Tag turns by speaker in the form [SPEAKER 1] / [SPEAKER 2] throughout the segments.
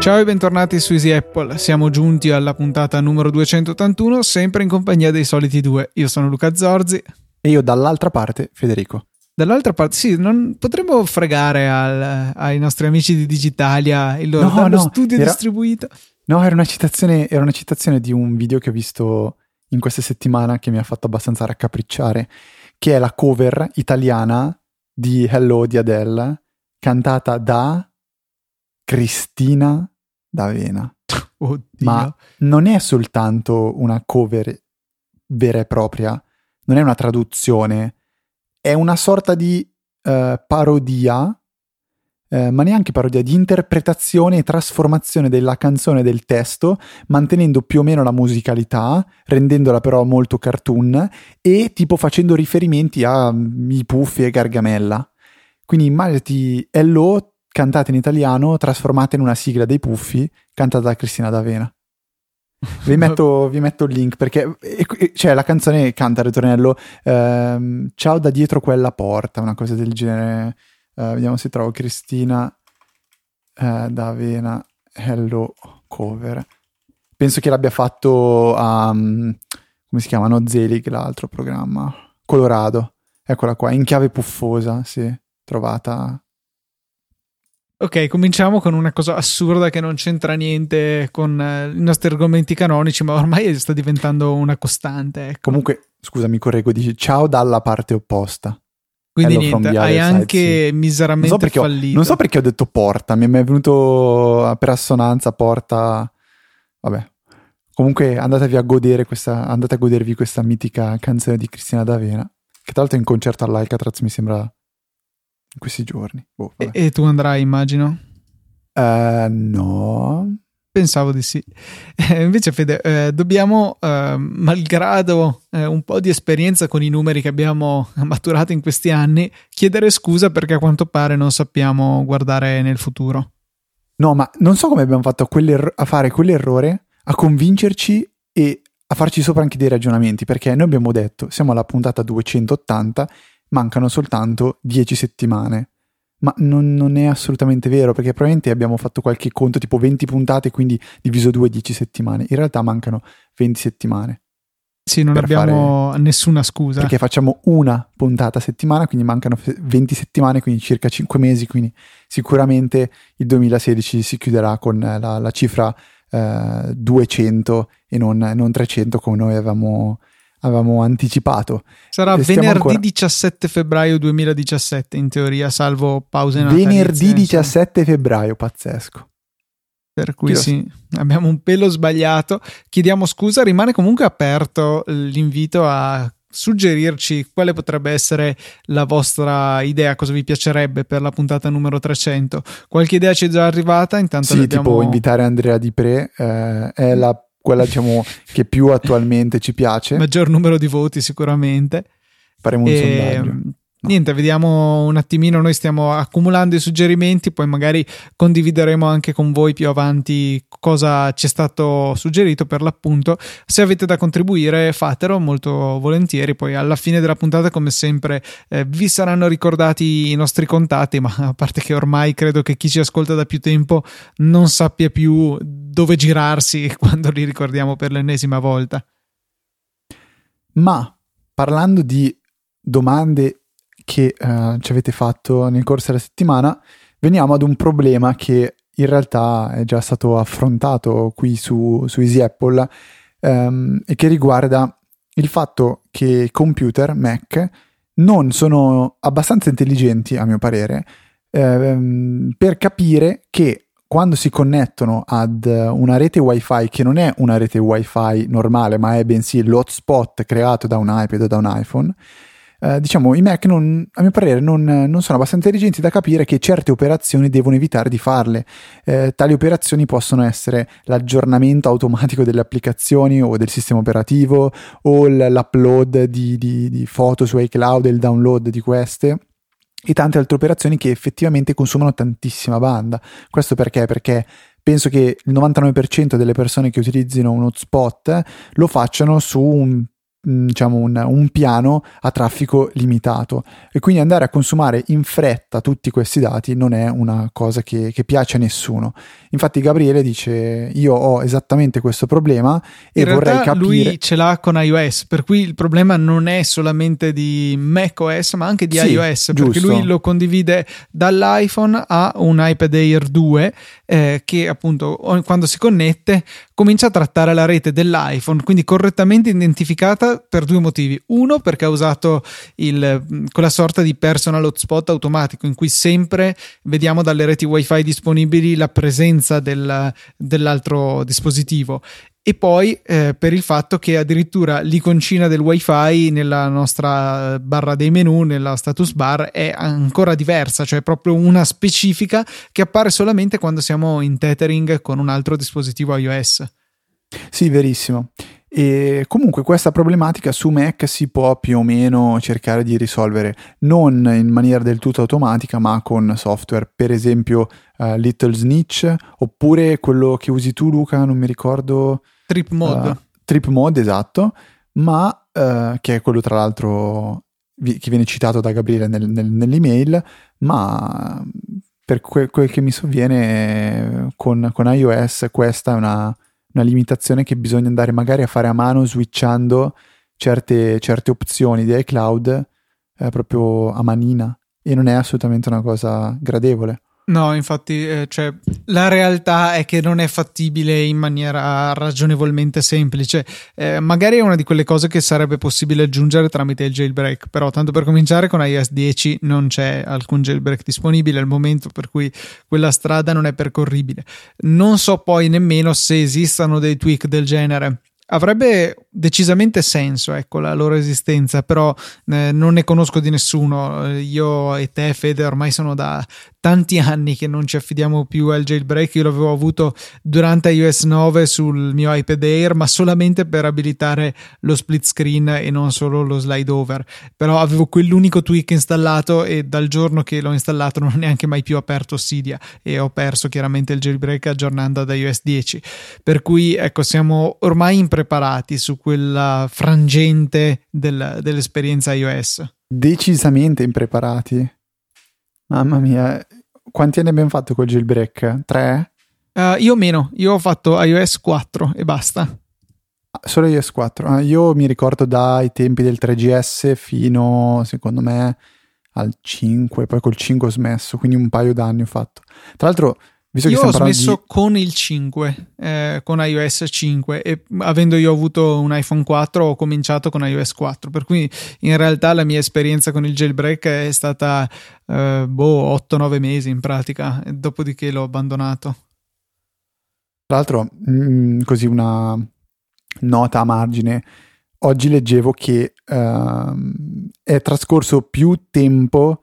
[SPEAKER 1] Ciao e bentornati su Easy Apple, siamo giunti alla puntata numero 281, sempre in compagnia dei soliti due. Io sono Luca Zorzi.
[SPEAKER 2] E io dall'altra parte Federico.
[SPEAKER 1] Dall'altra parte, sì, non potremmo fregare al, ai nostri amici di Digitalia il loro
[SPEAKER 2] No, no,
[SPEAKER 1] studio
[SPEAKER 2] era-
[SPEAKER 1] distribuito.
[SPEAKER 2] No, era una, citazione, era una citazione di un video che ho visto in questa settimana che mi ha fatto abbastanza raccapricciare, che è la cover italiana di Hello di Adele, cantata da Cristina D'Avena.
[SPEAKER 1] Oddio.
[SPEAKER 2] Ma non è soltanto una cover vera e propria, non è una traduzione, è una sorta di eh, parodia, eh, ma neanche parodia, di interpretazione e trasformazione della canzone del testo, mantenendo più o meno la musicalità, rendendola però molto cartoon e tipo facendo riferimenti a mm, i Puffi e Gargamella. Quindi immaginati Hello cantata in italiano, trasformata in una sigla dei Puffi, cantata da Cristina D'Avena. Vi metto, vi metto il link perché e- e- cioè, la canzone canta il ritornello ehm, Ciao da dietro quella porta, una cosa del genere. Eh, vediamo se trovo Cristina eh, D'Avena Hello cover. Penso che l'abbia fatto a mm, come si chiama? No, Zelig, l'altro programma. Colorado. Eccola qua, in chiave puffosa, sì, trovata.
[SPEAKER 1] Ok, cominciamo con una cosa assurda che non c'entra niente con eh, i nostri argomenti canonici, ma ormai sta diventando una costante. Ecco.
[SPEAKER 2] Comunque, scusa, mi correggo, dici ciao dalla parte opposta.
[SPEAKER 1] Quindi
[SPEAKER 2] Hello
[SPEAKER 1] niente, hai
[SPEAKER 2] side,
[SPEAKER 1] anche miseramente
[SPEAKER 2] Non so, perché ho,
[SPEAKER 1] fallito.
[SPEAKER 2] non so perché ho detto porta, mi è venuto per assonanza porta. Vabbè. Comunque andatevi a godere questa, andate a godervi questa mitica canzone di Cristina D'Avena, che tra l'altro è in concerto all'Alcatraz mi sembra in questi giorni. Boh,
[SPEAKER 1] E, e tu andrai, immagino.
[SPEAKER 2] Eh, no.
[SPEAKER 1] Pensavo di sì. Eh, invece, Fede, eh, dobbiamo, eh, malgrado eh, un po' di esperienza con i numeri che abbiamo maturato in questi anni, chiedere scusa perché a quanto pare non sappiamo guardare nel futuro.
[SPEAKER 2] No, ma non so come abbiamo fatto a, fare quell'errore, a convincerci e a farci sopra anche dei ragionamenti, perché noi abbiamo detto, siamo alla puntata 280, mancano soltanto 10 settimane. Ma non, non è assolutamente vero, perché probabilmente abbiamo fatto qualche conto, tipo 20 puntate, quindi diviso 2, 10 settimane. In realtà mancano 20 settimane,
[SPEAKER 1] Sì, non abbiamo nessuna scusa.
[SPEAKER 2] perché facciamo una puntata a settimana, quindi mancano fe- 20 settimane, quindi circa 5 mesi, quindi sicuramente il 2016 si chiuderà con eh, la, la cifra eh, 200 e non, non 300 come noi avevamo, avevamo anticipato.
[SPEAKER 1] Sarà
[SPEAKER 2] e
[SPEAKER 1] venerdì
[SPEAKER 2] ancora-
[SPEAKER 1] 17 febbraio 2017, in teoria, salvo pause natalizie.
[SPEAKER 2] Venerdì
[SPEAKER 1] insomma.
[SPEAKER 2] 17 febbraio, pazzesco.
[SPEAKER 1] Per cui sì, abbiamo un pelo sbagliato. Chiediamo scusa, rimane comunque aperto l'invito a suggerirci quale potrebbe essere la vostra idea, cosa vi piacerebbe per la puntata numero 300. Qualche idea ci è già arrivata, intanto
[SPEAKER 2] Sì,
[SPEAKER 1] abbiamo...
[SPEAKER 2] tipo invitare Andrea Di Pre eh, è la, quella diciamo che più attualmente ci piace.
[SPEAKER 1] maggior numero di voti sicuramente.
[SPEAKER 2] Faremo un
[SPEAKER 1] E,
[SPEAKER 2] sondaggio.
[SPEAKER 1] Niente, vediamo un attimino, noi stiamo accumulando i suggerimenti, poi magari condivideremo anche con voi più avanti cosa ci è stato suggerito per l'appunto. Se avete da contribuire fatelo molto volentieri, poi alla fine della puntata come sempre eh, vi saranno ricordati i nostri contatti, ma a parte che ormai credo che chi ci ascolta da più tempo non sappia più dove girarsi quando li ricordiamo per l'ennesima volta.
[SPEAKER 2] Ma parlando di domande che eh, ci avete fatto nel corso della settimana, veniamo ad un problema che in realtà è già stato affrontato qui su, su Easy Apple ehm, e che riguarda il fatto che computer Mac non sono abbastanza intelligenti, a mio parere, ehm, per capire che quando si connettono ad una rete wifi che non è una rete wifi normale, ma è bensì l'hotspot creato da un iPad o da un iPhone, eh, diciamo i Mac non, a mio parere non, non sono abbastanza intelligenti da capire che certe operazioni devono evitare di farle. Eh, tali operazioni possono essere l'aggiornamento automatico delle applicazioni o del sistema operativo o l'upload di, di- di foto su iCloud e il download di queste e tante altre operazioni che effettivamente consumano tantissima banda. Questo perché? Perché penso che il 99% delle persone che utilizzino un hotspot lo facciano su un diciamo un, un, piano a traffico limitato e quindi andare a consumare in fretta tutti questi dati non è una cosa che, che piace a nessuno. Infatti Gabriele dice io ho esattamente questo problema e
[SPEAKER 1] in
[SPEAKER 2] vorrei capire...
[SPEAKER 1] Lui ce l'ha con iOS, per cui il problema non è solamente di macOS ma anche di
[SPEAKER 2] sì,
[SPEAKER 1] iOS,
[SPEAKER 2] giusto.
[SPEAKER 1] perché lui lo condivide dall'iPhone a un iPad Air 2 eh, che appunto quando si connette comincia a trattare la rete dell'iPhone, quindi correttamente identificata per due motivi. Uno, perché ha usato il, quella sorta di personal hotspot automatico in cui sempre vediamo dalle reti wifi disponibili la presenza del, dell'altro dispositivo e poi eh, per il fatto che addirittura l'iconcina del wifi nella nostra barra dei menu, nella status bar, è ancora diversa, cioè proprio una specifica che appare solamente quando siamo in tethering con un altro dispositivo iOS.
[SPEAKER 2] Sì, verissimo. E comunque questa problematica su Mac si può più o meno cercare di risolvere non in maniera del tutto automatica, ma con software, per esempio uh, Little Snitch, oppure quello che usi tu, Luca, non mi ricordo
[SPEAKER 1] Trip mode. Uh,
[SPEAKER 2] trip mode, esatto, ma uh, che è quello tra l'altro vi- che viene citato da Gabriele nel, nel, nell'email, ma per que- quel che mi sovviene con, con iOS questa è una, una, limitazione che bisogna andare magari a fare a mano switchando certe, certe opzioni di iCloud eh, proprio a manina e non è assolutamente una cosa gradevole.
[SPEAKER 1] No, infatti, eh, cioè, la realtà è che non è fattibile in maniera ragionevolmente semplice. Eh, magari è una di quelle cose che sarebbe possibile aggiungere tramite il jailbreak, però tanto per cominciare con iOS 10 non c'è alcun jailbreak disponibile al momento, per cui quella strada non è percorribile. Non so poi nemmeno se esistano dei tweak del genere avrebbe decisamente senso ecco la loro esistenza però eh, non ne conosco di nessuno. Io e te Fede ormai sono da tanti anni che non ci affidiamo più al jailbreak. Io l'avevo avuto durante iOS 9 sul mio iPad Air ma solamente per abilitare lo split screen e non solo lo slide over. Però avevo quell'unico tweak installato e dal giorno che l'ho installato non ho neanche mai più aperto Cydia e ho perso chiaramente il jailbreak aggiornando ad iOS 10 per cui ecco siamo ormai impreparati su quella frangente del, dell'esperienza iOS.
[SPEAKER 2] Decisamente impreparati. Mamma mia, quanti anni abbiamo fatto col jailbreak? Tre?
[SPEAKER 1] Uh, io meno, io ho fatto iOS 4 e basta.
[SPEAKER 2] Ah, solo iOS 4. Uh, io mi ricordo dai tempi del 3GS fino, secondo me, al 5, poi col 5 ho smesso, quindi un paio d'anni ho fatto. Tra l'altro
[SPEAKER 1] Visto io ho smesso di... con il 5, eh, con iOS 5 e avendo io avuto un iPhone 4 ho cominciato con iOS 4, per cui in realtà la mia esperienza con il jailbreak è stata eh, boh, 8-9 mesi in pratica, dopodiché l'ho abbandonato.
[SPEAKER 2] Tra l'altro, mh, mm, così una nota a margine, oggi leggevo che uh, è trascorso più tempo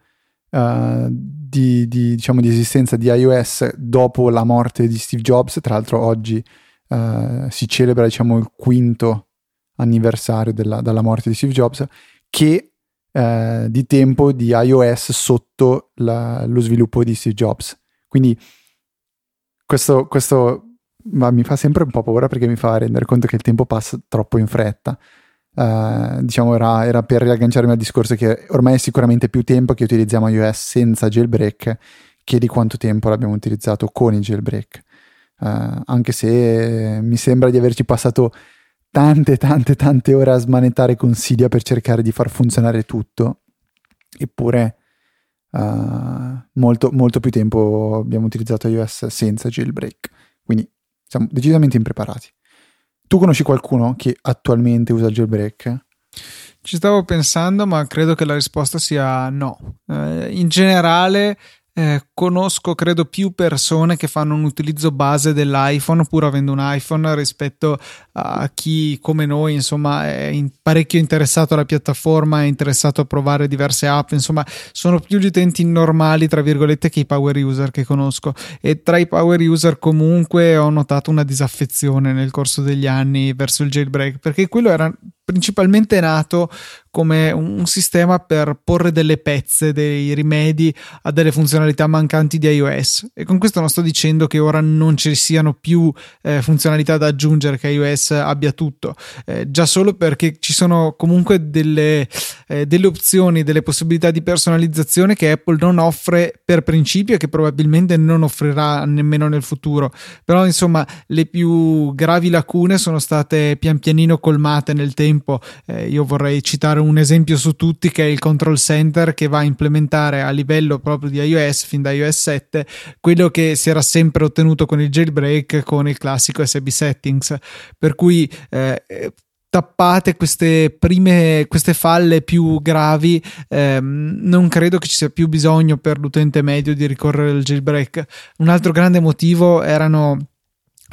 [SPEAKER 2] uh, di, di, diciamo, di, esistenza di iOS dopo la morte di Steve Jobs. Tra l'altro oggi uh, si celebra diciamo, il quinto anniversario della, della morte di Steve Jobs, che uh, di tempo di iOS sotto la, lo sviluppo di Steve Jobs. Quindi questo, questo mi fa sempre un po' paura perché mi fa rendere conto che il tempo passa troppo in fretta. Uh, diciamo era, era, per riagganciarmi al discorso che ormai è sicuramente più tempo che utilizziamo iOS senza jailbreak che di quanto tempo l'abbiamo utilizzato con il jailbreak. Uh, anche se mi sembra di averci passato tante, tante, tante ore a smanettare con Cydia per cercare di far funzionare tutto, eppure uh, molto, molto più tempo abbiamo utilizzato iOS senza jailbreak. Quindi siamo decisamente impreparati. Tu conosci qualcuno che attualmente usa il jailbreak?
[SPEAKER 1] Ci stavo pensando, ma credo che la risposta sia no. Eh, in generale, eh, conosco credo più persone che fanno un utilizzo base dell'iPhone pur avendo un iPhone rispetto a chi come noi insomma è in parecchio interessato alla piattaforma è interessato a provare diverse app. Insomma sono più gli utenti normali tra virgolette che i power user che conosco. E tra i power user comunque ho notato una disaffezione nel corso degli anni verso il jailbreak perché quello era principalmente nato come un sistema per porre delle pezze, dei rimedi a delle funzionalità mancanti di iOS. E con questo non sto dicendo che ora non ci siano più eh, funzionalità da aggiungere, che iOS abbia tutto, eh, già solo perché ci sono comunque delle, eh, delle opzioni, delle possibilità di personalizzazione che Apple non offre per principio e che probabilmente non offrirà nemmeno nel futuro. Però insomma le più gravi lacune sono state pian pianino colmate nel tempo. Eh, io vorrei citare un esempio su tutti che è il control center che va a implementare a livello proprio di iOS fin da iOS 7 quello che si era sempre ottenuto con il jailbreak con il classico SB settings per cui eh, tappate queste prime queste falle più gravi ehm, non credo che ci sia più bisogno per l'utente medio di ricorrere al jailbreak. Un altro grande motivo erano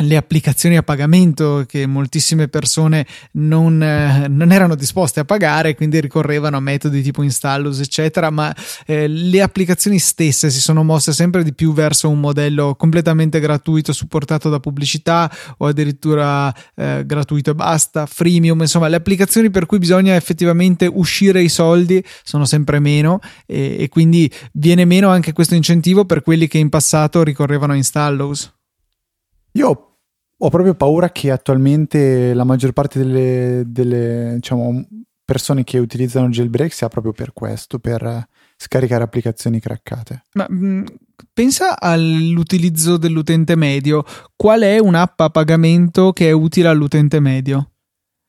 [SPEAKER 1] le applicazioni a pagamento che moltissime persone non, eh, non, erano disposte a pagare, quindi ricorrevano a metodi tipo Installus, eccetera, ma eh, le applicazioni stesse si sono mosse sempre di più verso un modello completamente gratuito, supportato da pubblicità o addirittura eh, gratuito e basta, freemium, insomma, le applicazioni per cui bisogna effettivamente uscire i soldi sono sempre meno e, e quindi viene meno anche questo incentivo per quelli che in passato ricorrevano a Installus.
[SPEAKER 2] Io ho proprio paura che attualmente la maggior parte delle, delle diciamo, persone che utilizzano jailbreak sia proprio per questo, per scaricare applicazioni craccate.
[SPEAKER 1] Ma mh, mm, pensa all'utilizzo dell'utente medio. Qual è un'app a pagamento che è utile all'utente medio?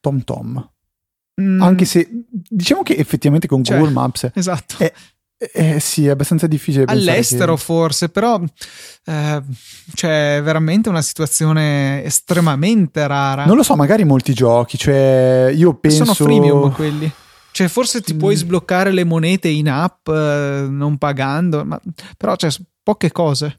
[SPEAKER 2] TomTom. Mm. Anche se diciamo che effettivamente con cioè, Google Maps
[SPEAKER 1] esatto.
[SPEAKER 2] è, eh, sì, è abbastanza difficile.
[SPEAKER 1] All'estero
[SPEAKER 2] che...
[SPEAKER 1] forse, però eh, cioè, è veramente una situazione estremamente rara.
[SPEAKER 2] Non lo so, magari molti giochi, cioè io penso...
[SPEAKER 1] Sono freemium quelli. Cioè, forse ti mm. puoi sbloccare le monete in app eh, non pagando, ma però cioè, poche cose.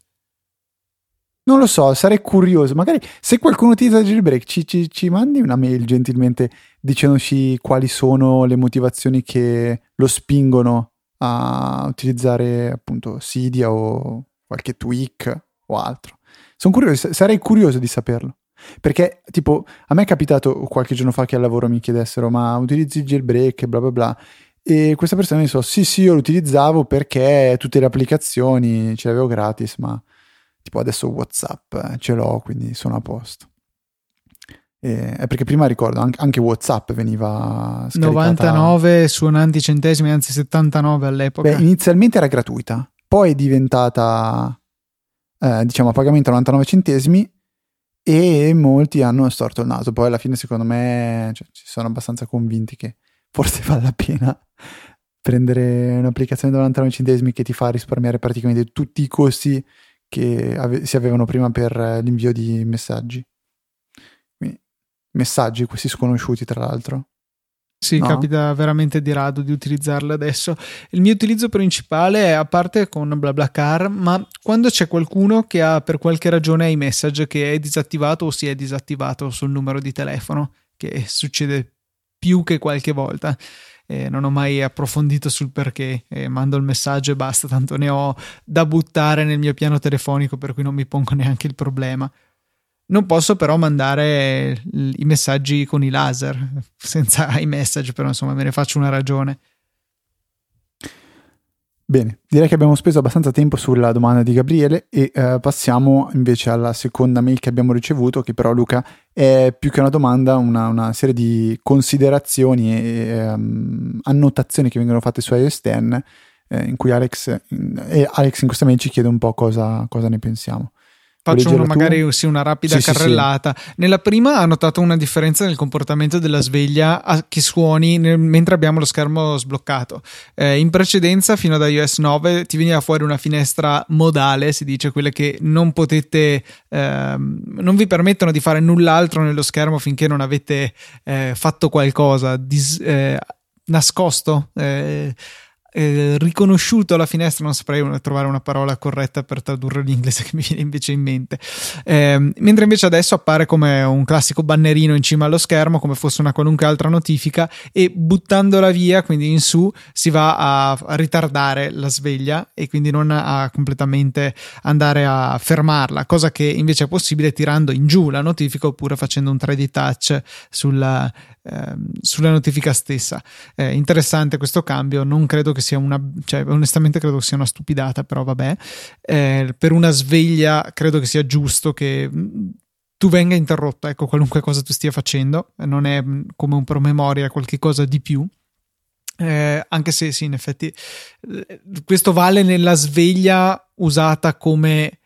[SPEAKER 2] Non lo so, sarei curioso. Magari se qualcuno utilizza Jailbreak ci, ci, ci mandi una mail gentilmente dicendoci quali sono le motivazioni che lo spingono a utilizzare appunto Cydia o qualche tweak o altro. Sono curioso, sarei curioso di saperlo. Perché, tipo, a me è capitato qualche giorno fa che al lavoro mi chiedessero: ma utilizzi il jailbreak, bla bla bla. E questa persona mi disse: Sì, sì, io lo utilizzavo perché tutte le applicazioni ce le avevo gratis, ma tipo adesso WhatsApp eh, ce l'ho, quindi sono a posto. Eh, è perché prima ricordo anche, anche WhatsApp veniva scaricata
[SPEAKER 1] 99 suonanti centesimi, anzi 79 all'epoca.
[SPEAKER 2] Beh, inizialmente era gratuita, poi è diventata eh, diciamo a pagamento 99 centesimi e molti hanno storto il naso. Poi alla fine, secondo me, cioè, ci sono abbastanza convinti che forse vale la pena prendere un'applicazione da 99 centesimi che ti fa risparmiare praticamente tutti i costi che ave- si avevano prima per l'invio di messaggi messaggi, questi sconosciuti tra l'altro.
[SPEAKER 1] Sì, no? capita veramente di rado di utilizzarle adesso. Il mio utilizzo principale è a parte con BlaBlaCar, ma quando c'è qualcuno che ha per qualche ragione iMessage che è disattivato o si è disattivato sul numero di telefono, che succede più che qualche volta. Eh, non ho mai approfondito sul perché, eh, mando il messaggio e basta, tanto ne ho da buttare nel mio piano telefonico, per cui non mi pongo neanche il problema. Non posso però mandare i messaggi con i laser, senza iMessage, però insomma me ne faccio una ragione.
[SPEAKER 2] Bene, direi che abbiamo speso abbastanza tempo sulla domanda di Gabriele e eh, passiamo invece alla seconda mail che abbiamo ricevuto, che però Luca è più che una domanda, una, una serie di considerazioni e um, annotazioni che vengono fatte su iOS 10, eh, in cui Alex, in, Alex in questa mail ci chiede un po' cosa, cosa ne pensiamo.
[SPEAKER 1] Faccio una, magari sì, una rapida sì, carrellata. Sì, Nella prima ha notato una differenza nel comportamento della sveglia a che suoni nel, mentre abbiamo lo schermo sbloccato. Eh, in precedenza, fino ad iOS 9, ti veniva fuori una finestra modale, si dice, quelle che non potete, eh, non vi permettono di fare null'altro nello schermo finché non avete eh, fatto qualcosa, dis, eh, nascosto. Eh, riconosciuto la finestra, non saprei trovare una parola corretta per tradurre l'inglese che mi viene invece in mente. Eh, mentre invece adesso appare come un classico bannerino in cima allo schermo, come fosse una qualunque altra notifica, e buttandola via, quindi in su, si va a, a ritardare la sveglia e quindi non a completamente andare a fermarla, cosa che invece è possibile tirando in giù la notifica oppure facendo un 3D touch sulla, sulla notifica stessa. Eh, interessante questo cambio, non credo che sia una, cioè onestamente credo che sia una stupidata, però vabbè, eh, per una sveglia credo che sia giusto che mm, tu venga interrotto, ecco, qualunque cosa tu stia facendo, non è mm, come un promemoria, qualche cosa di più. Eh, anche se sì, in effetti eh, questo vale nella sveglia usata come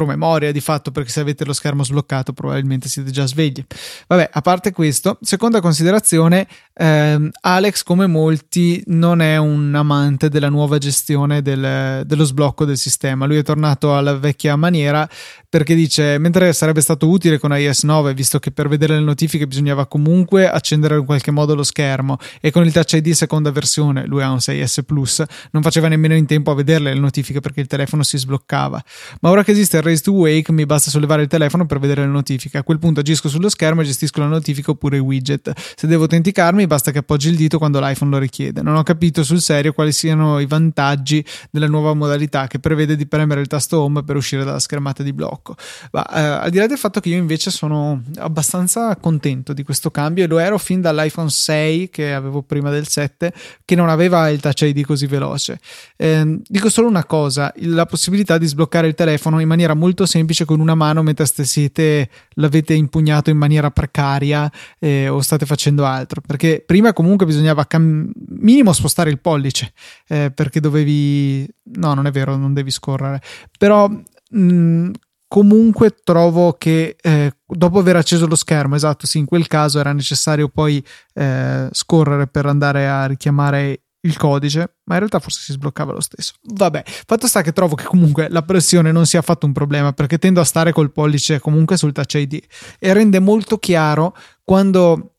[SPEAKER 1] promemoria di fatto perché se avete lo schermo sbloccato probabilmente siete già svegli. Vabbè, a parte questo, seconda considerazione, ehm, Alex come molti non è un amante della nuova gestione del, dello sblocco del sistema, lui è tornato alla vecchia maniera perché dice mentre sarebbe stato utile con iOS 9 visto che per vedere le notifiche bisognava comunque accendere in qualche modo lo schermo e con il Touch ID seconda versione, lui ha un 6S Plus, non faceva nemmeno in tempo a vederle le notifiche perché il telefono si sbloccava. Ma ora che esiste il Raise to Wake mi basta sollevare il telefono per vedere le notifiche. A quel punto agisco sullo schermo e gestisco la notifica oppure i widget. Se devo autenticarmi basta che appoggi il dito quando l'iPhone lo richiede. Non ho capito sul serio quali siano i vantaggi della nuova modalità che prevede di premere il tasto home per uscire dalla schermata di blocco. Ma eh, al di là del fatto che io invece sono abbastanza contento di questo cambio e lo ero fin dall'iPhone 6 che avevo prima del 7 che non aveva il Touch ID così veloce. Eh, dico solo una cosa, la possibilità di sbloccare il telefono in maniera molto semplice con una mano mentre siete l'avete impugnato in maniera precaria eh, o state facendo altro? Perché prima comunque bisognava cam- minimo spostare il pollice eh, perché dovevi no non è vero non devi scorrere. Però mh, comunque trovo che eh, dopo aver acceso lo schermo, esatto, sì, in quel caso era necessario poi eh, scorrere per andare a richiamare il codice, ma in realtà forse si sbloccava lo stesso. Vabbè, fatto sta che trovo che comunque la pressione non sia affatto un problema perché tendo a stare col pollice comunque sul touch ID e rende molto chiaro quando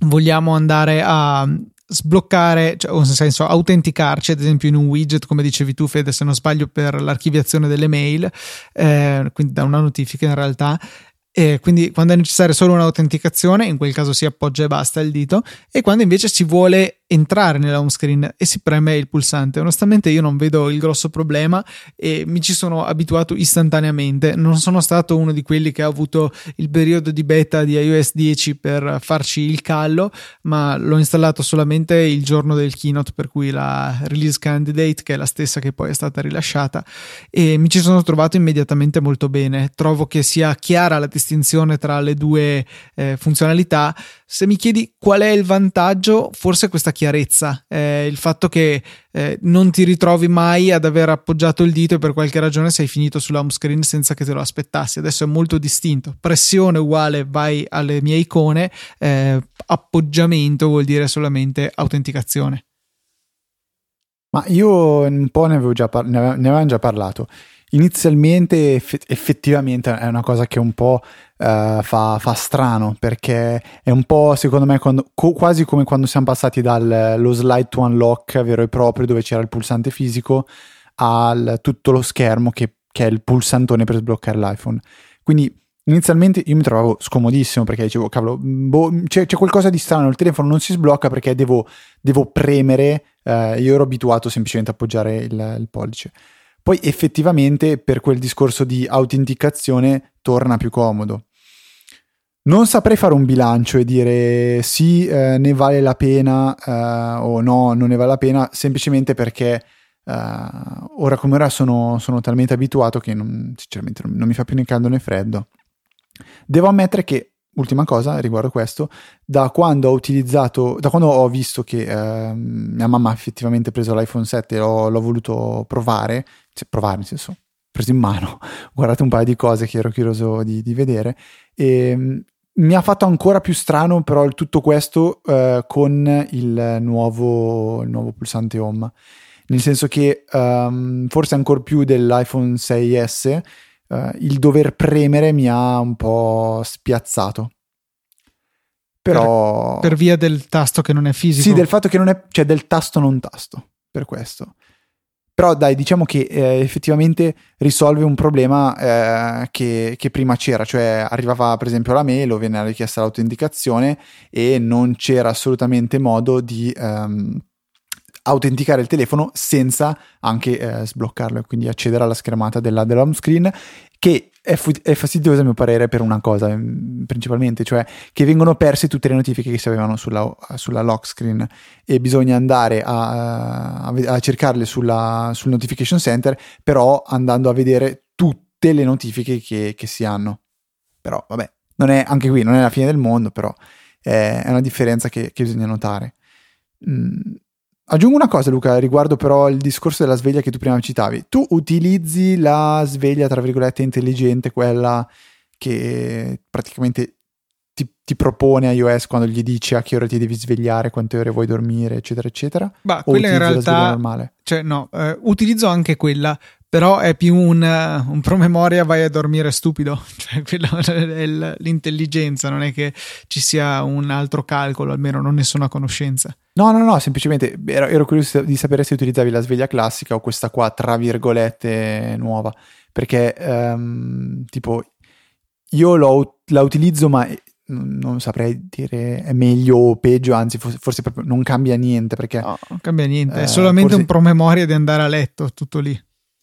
[SPEAKER 1] vogliamo andare a sbloccare, cioè, nel senso autenticarci, ad esempio in un widget, come dicevi tu, Fede, se non sbaglio, per l'archiviazione delle mail, eh, quindi da una notifica in realtà, e quindi quando è necessaria solo un'autenticazione, in quel caso si appoggia e basta il dito, e quando invece si vuole entrare nella home screen e si preme il pulsante. Onestamente io non vedo il grosso problema e mi ci sono abituato istantaneamente. Non sono stato uno di quelli che ha avuto il periodo di beta di iOS 10 per farci il callo, ma l'ho installato solamente il giorno del keynote, per cui la release candidate, che è la stessa che poi è stata rilasciata, e mi ci sono trovato immediatamente molto bene. Trovo che sia chiara la distinzione tra le due eh, funzionalità. Se mi chiedi qual è il vantaggio, forse questa chiarezza, eh, il fatto che eh, non ti ritrovi mai ad aver appoggiato il dito e per qualche ragione sei finito sulla home screen senza che te lo aspettassi. Adesso è molto distinto. Pressione uguale vai alle mie icone, eh, appoggiamento vuol dire solamente autenticazione.
[SPEAKER 2] Ma io un po' ne, avevo già par- ne avevamo già parlato. Inizialmente eff- effettivamente è una cosa che un po' uh, fa, fa, strano perché è un po' secondo me quando, co- quasi come quando siamo passati dallo slide to unlock vero e proprio dove c'era il pulsante fisico a tutto lo schermo che, che, è il pulsantone per sbloccare l'iPhone. Quindi inizialmente io mi trovavo scomodissimo perché dicevo cavolo boh, c'è, c'è, qualcosa di strano, il telefono non si sblocca perché devo, devo premere, uh, io ero abituato semplicemente a appoggiare il, il pollice. Poi effettivamente per quel discorso di autenticazione torna più comodo. Non saprei fare un bilancio e dire sì, eh, ne vale la pena eh, o no, non ne vale la pena, semplicemente perché eh, ora come ora sono, sono talmente abituato che non, sinceramente non, non mi fa più né caldo né freddo. Devo ammettere che ultima cosa riguardo questo, da quando ho utilizzato, da quando ho visto che eh, mia mamma ha effettivamente preso l'iPhone 7 e l'ho, l'ho voluto provare, cioè provare nel senso, preso in mano, ho guardato un paio di cose che ero curioso di, di vedere e mm, mi ha fatto ancora più strano però tutto questo eh, con il nuovo, il nuovo pulsante home, nel senso che um, forse ancora più dell'iPhone 6S uh, il dover premere mi ha un po' spiazzato. Però...
[SPEAKER 1] Per, per, via del tasto che non è fisico?
[SPEAKER 2] Sì, del fatto che non è... cioè del tasto non tasto. per questo. Però dai, diciamo che eh, effettivamente risolve un problema eh, che, che, prima c'era, cioè arrivava per esempio la mail o venne richiesta l'autenticazione e non c'era assolutamente modo di ehm, autenticare il telefono senza anche eh, sbloccarlo e quindi accedere alla schermata della, dell'home screen che è, fu- è, fastidiosa a mio parere per una cosa mm, principalmente, cioè che vengono perse tutte le notifiche che si avevano sulla, sulla lock screen e bisogna andare a, a, cercarle sulla, sul notification center, però andando a vedere tutte le notifiche che, che si hanno. Però vabbè, non è, anche qui non è la fine del mondo, però è, è una differenza che, che bisogna notare. Mm, Aggiungo una cosa, Luca, riguardo però il discorso della sveglia che tu prima citavi. Tu utilizzi la sveglia, tra virgolette, intelligente, quella che praticamente ti, ti, propone iOS quando gli dici a che ora ti devi svegliare, quante ore vuoi dormire, eccetera, eccetera?
[SPEAKER 1] Ma quella in realtà. Cioè, no, eh, utilizzo anche quella, però è più un, un promemoria vai a dormire stupido, cioè l'intelligenza, non è che ci sia un altro calcolo, almeno non ne sono a conoscenza.
[SPEAKER 2] No, no, no, semplicemente ero, ero, curioso di sapere se utilizzavi la sveglia classica o questa qua, tra virgolette, nuova. Perché, um, tipo, io la utilizzo, ma non saprei dire è meglio o peggio, anzi, forse, proprio non cambia niente. Perché,
[SPEAKER 1] no, non cambia niente, eh, è solamente forse... un promemoria di andare a letto, tutto lì.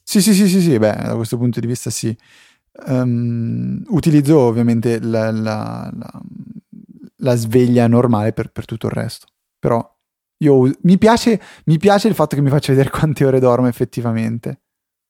[SPEAKER 2] Sì, sì, sì, sì, sì, beh, da questo punto di vista sì. Um, utilizzo ovviamente la, la, la, la sveglia normale per, per, tutto il resto. Però io, mi, piace, mi piace il fatto che mi faccia vedere quante ore dormo effettivamente.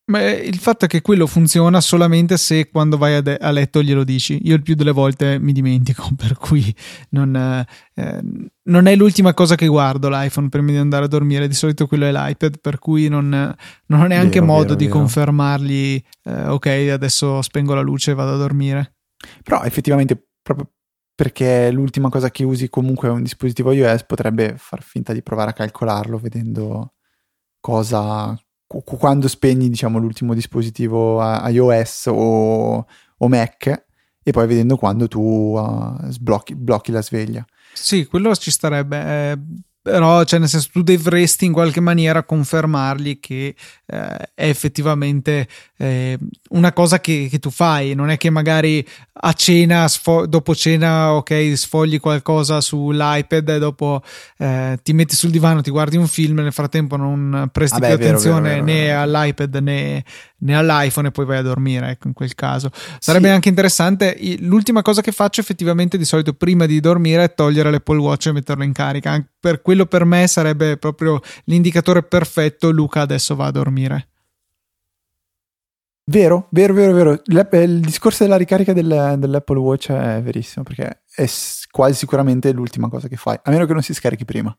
[SPEAKER 1] Ma il fatto è che quello funziona solamente se quando vai a, de- a, letto glielo dici. Io il più delle volte mi dimentico, per cui non, eh, non, è l'ultima cosa che guardo l'iPhone prima di andare a dormire. Di solito quello è l'iPad, per cui non, non ho neanche vero, modo vero, di vero. confermargli, eh, ok, adesso spengo la luce e vado a dormire.
[SPEAKER 2] Però effettivamente, proprio perché l'ultima cosa che usi comunque è un dispositivo iOS, potrebbe far finta di provare a calcolarlo vedendo cosa quando spegni diciamo l'ultimo dispositivo iOS o, o Mac e poi vedendo quando tu uh, sblocchi blocchi la sveglia.
[SPEAKER 1] Sì, quello ci starebbe. Eh, però cioè nel senso tu dovresti in qualche maniera confermargli che eh, è effettivamente eh, una cosa che, che, tu fai. Non è che magari a cena sfo- dopo cena ok sfogli qualcosa sull'iPad e dopo eh, ti metti sul divano ti guardi un film e nel frattempo non presti Vabbè, più attenzione vero, vero, vero, né all'iPad né, né, all'iPhone e poi vai a dormire ecco in quel caso sarebbe sì. anche interessante l'ultima cosa che faccio effettivamente di solito prima di dormire è togliere l'Apple Watch e metterlo in carica per quello per me sarebbe proprio l'indicatore perfetto Luca adesso va a dormire
[SPEAKER 2] Vero, vero, vero, vero. Il discorso della ricarica del, dell'Apple Watch è verissimo perché è quasi sicuramente l'ultima cosa che fai, a meno che non si scarichi prima.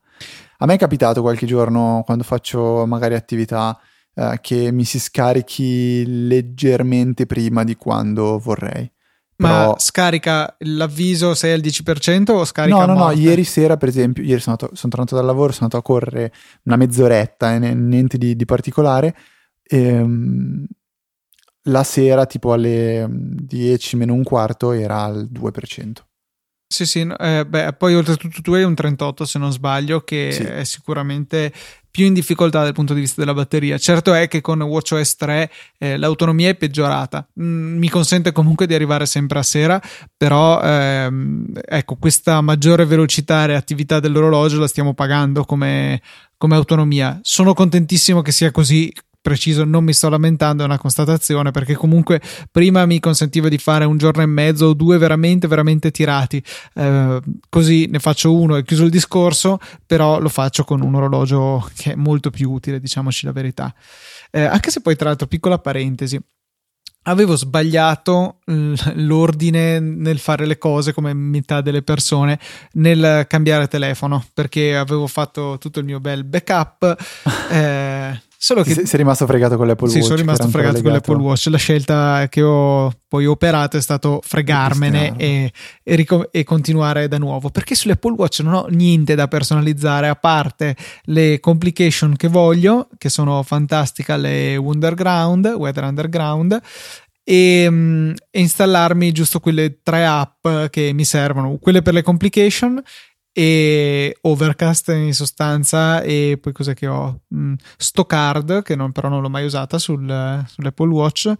[SPEAKER 2] A me è capitato qualche giorno quando faccio magari attività eh, che mi si scarichi leggermente prima di quando vorrei.
[SPEAKER 1] Ma Però... scarica l'avviso sei al 10% o scarica
[SPEAKER 2] No, no, no, ieri sera per esempio, ieri sono, andato, sono tornato dal lavoro, sono andato a correre una mezz'oretta, eh, niente di, di particolare. Ehm, la sera tipo alle 10 mm, meno un quarto era al 2%.
[SPEAKER 1] Sì, sì, eh, beh, poi oltretutto tu hai un 38 se non sbaglio, che sì. è sicuramente più in difficoltà dal punto di vista della batteria. Certo è che con WatchOS 3 eh, l'autonomia è peggiorata, mm, mi consente comunque di arrivare sempre a sera, però ehm, ecco, questa maggiore velocità e reattività dell'orologio la stiamo pagando come, come autonomia. Sono contentissimo che sia così preciso, non mi sto lamentando, è una constatazione perché comunque prima mi consentiva di fare un giorno e mezzo o due veramente, veramente tirati. Eh, così ne faccio uno e chiuso il discorso, però lo faccio con un orologio che è molto più utile, diciamoci la verità. Eh, anche se poi, tra l'altro, piccola parentesi. Avevo sbagliato l'ordine nel fare le cose come metà delle persone nel cambiare telefono perché avevo fatto tutto il mio bel backup. eh,
[SPEAKER 2] Solo che... Sei, rimasto fregato con l'Apple
[SPEAKER 1] sì,
[SPEAKER 2] Watch.
[SPEAKER 1] Sì, sono rimasto fregato con l'Apple Watch. La scelta che ho poi operato è stato fregarmene e, e, ric- e, continuare da nuovo. Perché sull'Apple Watch non ho niente da personalizzare a parte le complication che voglio, che sono fantastiche, le Wonderground, Weather Underground. E, e installarmi giusto quelle tre app che mi servono, quelle per le complication e Overcast in sostanza e poi cos'è che ho? Mm, Stockard che non, però non l'ho mai usata sul, sull'Apple Watch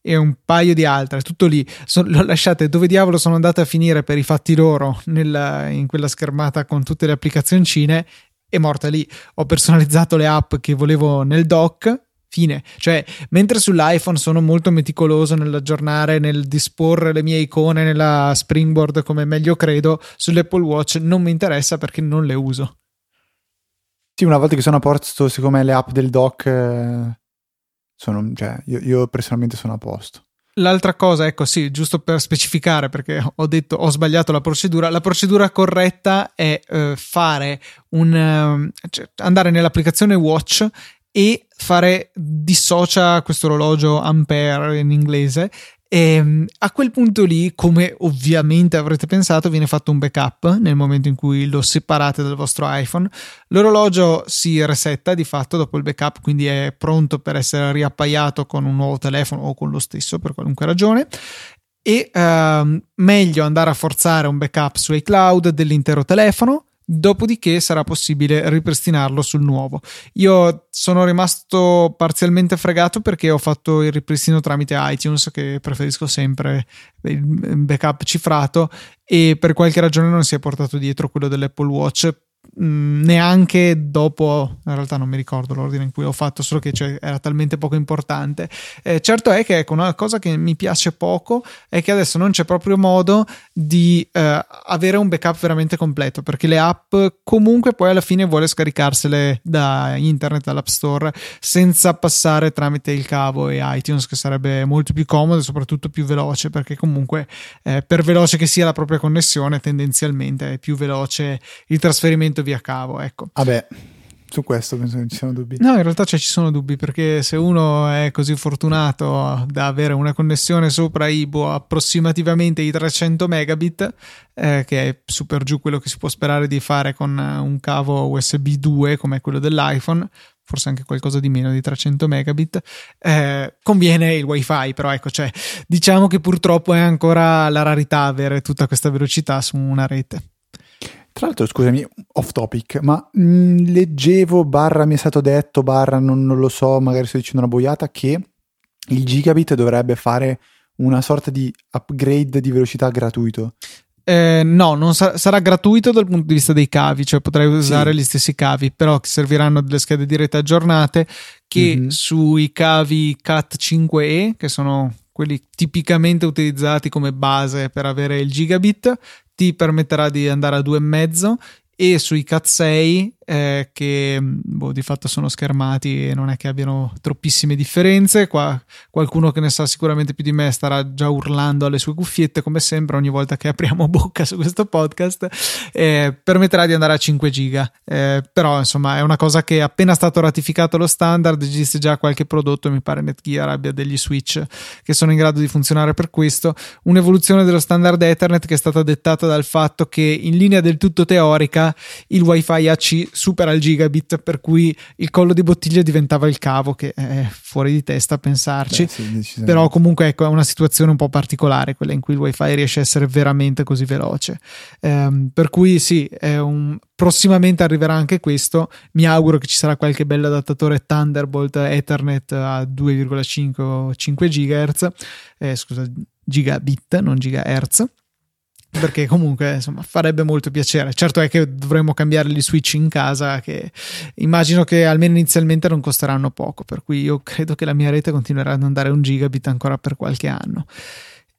[SPEAKER 1] e un paio di altre, tutto lì. So, l'ho lasciate dove diavolo sono andate a finire per i fatti loro nel, in quella schermata con tutte le applicazioncine è morta lì. Ho personalizzato le app che volevo nel dock Fine. Cioè, mentre sull'iPhone sono molto meticoloso nell'aggiornare, nel disporre le mie icone nella Springboard come meglio credo, sull'Apple Watch non mi interessa perché non le uso.
[SPEAKER 2] Sì, una volta che sono a posto, siccome le app del dock, eh, sono, cioè, io, io personalmente sono a posto.
[SPEAKER 1] L'altra cosa, ecco sì, giusto per specificare perché ho detto ho sbagliato la procedura, la procedura corretta è eh, fare un cioè, andare nell'applicazione Watch e fare dissocia questo orologio Ampere in inglese e ehm, a quel punto lì, come ovviamente avrete pensato, viene fatto un backup nel momento in cui lo separate dal vostro iPhone. L'orologio si resetta di fatto dopo il backup, quindi è pronto per essere riappaiato con un nuovo telefono o con lo stesso per qualunque ragione. E uh, meglio andare a forzare un backup su iCloud dell'intero telefono dopodiché sarà possibile ripristinarlo sul nuovo. Io sono rimasto parzialmente fregato perché ho fatto il ripristino tramite iTunes, che preferisco sempre il backup cifrato, e per qualche ragione non si è portato dietro quello dell'Apple Watch neanche dopo, in realtà non mi ricordo l'ordine in cui l'ho fatto, solo che cioè, era talmente poco importante. Eh, certo è che ecco, una cosa che mi piace poco è che adesso non c'è proprio modo di eh, avere un backup veramente completo, perché le app comunque poi alla fine vuole scaricarsele da internet, dall'app store, senza passare tramite il cavo e iTunes, che sarebbe molto più comodo e soprattutto più veloce, perché comunque eh, per veloce che sia la propria connessione, tendenzialmente è più veloce il trasferimento collegamento via cavo, ecco.
[SPEAKER 2] Vabbè, su questo penso che ci siano dubbi.
[SPEAKER 1] No, in realtà cioè, ci sono dubbi perché se uno è così fortunato da avere una connessione sopra Ibo approssimativamente di 300 megabit, eh, che è super giù quello che si può sperare di fare con un cavo USB 2 come quello dell'iPhone, forse anche qualcosa di meno di 300 megabit, eh, conviene il wifi, però ecco, cioè, diciamo che purtroppo è ancora la rarità avere tutta questa velocità su una rete.
[SPEAKER 2] Tra l'altro, scusami, off topic, ma mh, mm, leggevo, barra mi è stato detto, barra non, non, lo so, magari sto dicendo una boiata, che il gigabit dovrebbe fare una sorta di upgrade di velocità gratuito.
[SPEAKER 1] Eh, no, non sa- sarà gratuito dal punto di vista dei cavi, cioè potrai usare sì. gli stessi cavi, però serviranno delle schede di rete aggiornate che mm-hmm. sui cavi CAT 5E, che sono quelli tipicamente utilizzati come base per avere il gigabit, ti permetterà di andare a 2,5 e sui Cat 6 eh, che boh, di fatto sono schermati e non è che abbiano troppissime differenze. Qua qualcuno che ne sa sicuramente più di me starà già urlando alle sue cuffiette, come sempre, ogni volta che apriamo bocca su questo podcast. Eh, permetterà di andare a 5 giga. Eh, però, insomma, è una cosa che appena stato ratificato lo standard, esiste già qualche prodotto, mi pare Netgear abbia degli switch che sono in grado di funzionare per questo. Un'evoluzione dello standard Ethernet che è stata dettata dal fatto che in linea del tutto teorica il WiFi AC supera il gigabit, per cui il collo di bottiglia diventava il cavo, che è fuori di testa a pensarci. Beh, sì, Però comunque ecco, è una situazione un po' particolare, quella in cui il wifi riesce a essere veramente così veloce. Ehm, per cui sì, un... prossimamente arriverà anche questo. Mi auguro che ci sarà qualche bello adattatore Thunderbolt Ethernet a 2,5 5 GHz, eh, scusa, gigabit, non gigahertz perché comunque insomma farebbe molto piacere. Certo è che dovremmo cambiare gli switch in casa che immagino che almeno inizialmente non costeranno poco, per cui io credo che la mia rete continuerà ad andare un gigabit ancora per qualche anno.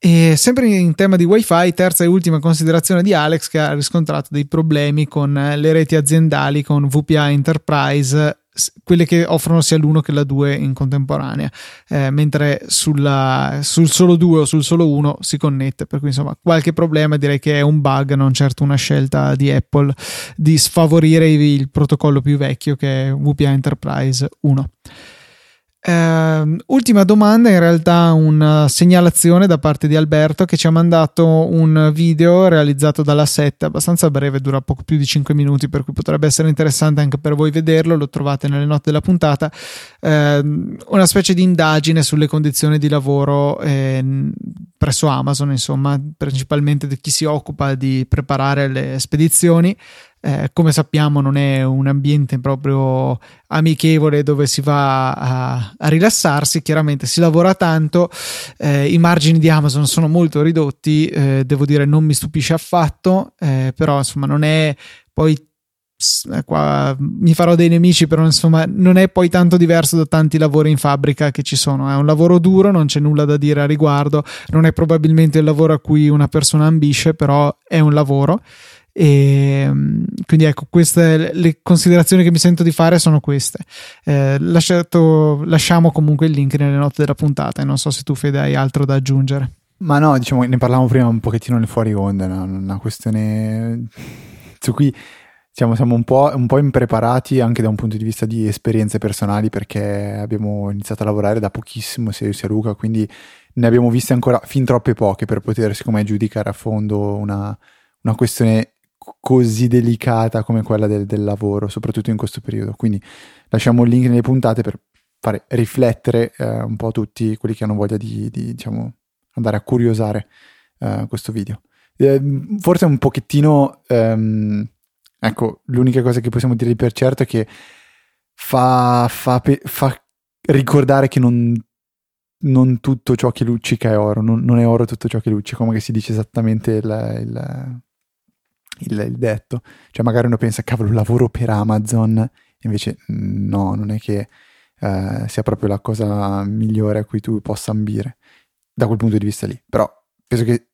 [SPEAKER 1] E sempre in tema di wifi, terza e ultima considerazione di Alex che ha riscontrato dei problemi con le reti aziendali con VPA Enterprise quelle che offrono sia l'uno che la 2 in contemporanea, eh, mentre sulla, sul solo 2 o sul solo 1 si connette, per cui insomma qualche problema direi che è un bug, non certo una scelta di Apple di sfavorire il protocollo più vecchio che è VPA Enterprise 1. Uh, ultima domanda, in realtà una segnalazione da parte di Alberto che ci ha mandato un video realizzato dalla 7, abbastanza breve, dura poco più di 5 minuti, per cui potrebbe essere interessante anche per voi vederlo, lo trovate nelle note della puntata, uh, una specie di indagine sulle condizioni di lavoro eh, presso Amazon, insomma, principalmente di chi si occupa di preparare le spedizioni. Eh, come sappiamo non è un ambiente proprio amichevole dove si va a, a rilassarsi, chiaramente si lavora tanto, eh, i margini di Amazon sono molto ridotti, eh, devo dire non mi stupisce affatto, eh, però insomma non è poi eh, qua mi farò dei nemici, però insomma non è poi tanto diverso da tanti lavori in fabbrica che ci sono. È un lavoro duro, non c'è nulla da dire a riguardo, non è probabilmente il lavoro a cui una persona ambisce, però è un lavoro. E ehm, quindi ecco, queste le considerazioni che mi sento di fare sono queste. Eh, lasciato, lasciamo comunque il link nelle note della puntata e non so se tu Fede hai altro da aggiungere.
[SPEAKER 2] Ma no, diciamo, ne parlavamo prima un pochettino nel fuori onda, no? una questione su cui diciamo, siamo un po', un po', impreparati anche da un punto di vista di esperienze personali perché abbiamo iniziato a lavorare da pochissimo sia io sia Luca, quindi ne abbiamo viste ancora fin troppe poche per poter, siccome giudicare a fondo una, una questione così delicata come quella del, del, lavoro, soprattutto in questo periodo. Quindi lasciamo il link nelle puntate per fare riflettere eh, un po' tutti quelli che hanno voglia di, di diciamo, andare a curiosare eh, questo video. Eh, forse un pochettino, ehm, ecco, l'unica cosa che possiamo dire per certo è che fa, fa, fa ricordare che non non tutto ciò che luccica è oro, non, non, è oro tutto ciò che luccica, come si dice esattamente il, il, il, il detto. Cioè magari uno pensa, cavolo, lavoro per Amazon, invece no, non è che eh, sia proprio la cosa migliore a cui tu possa ambire, da quel punto di vista lì. Però penso che,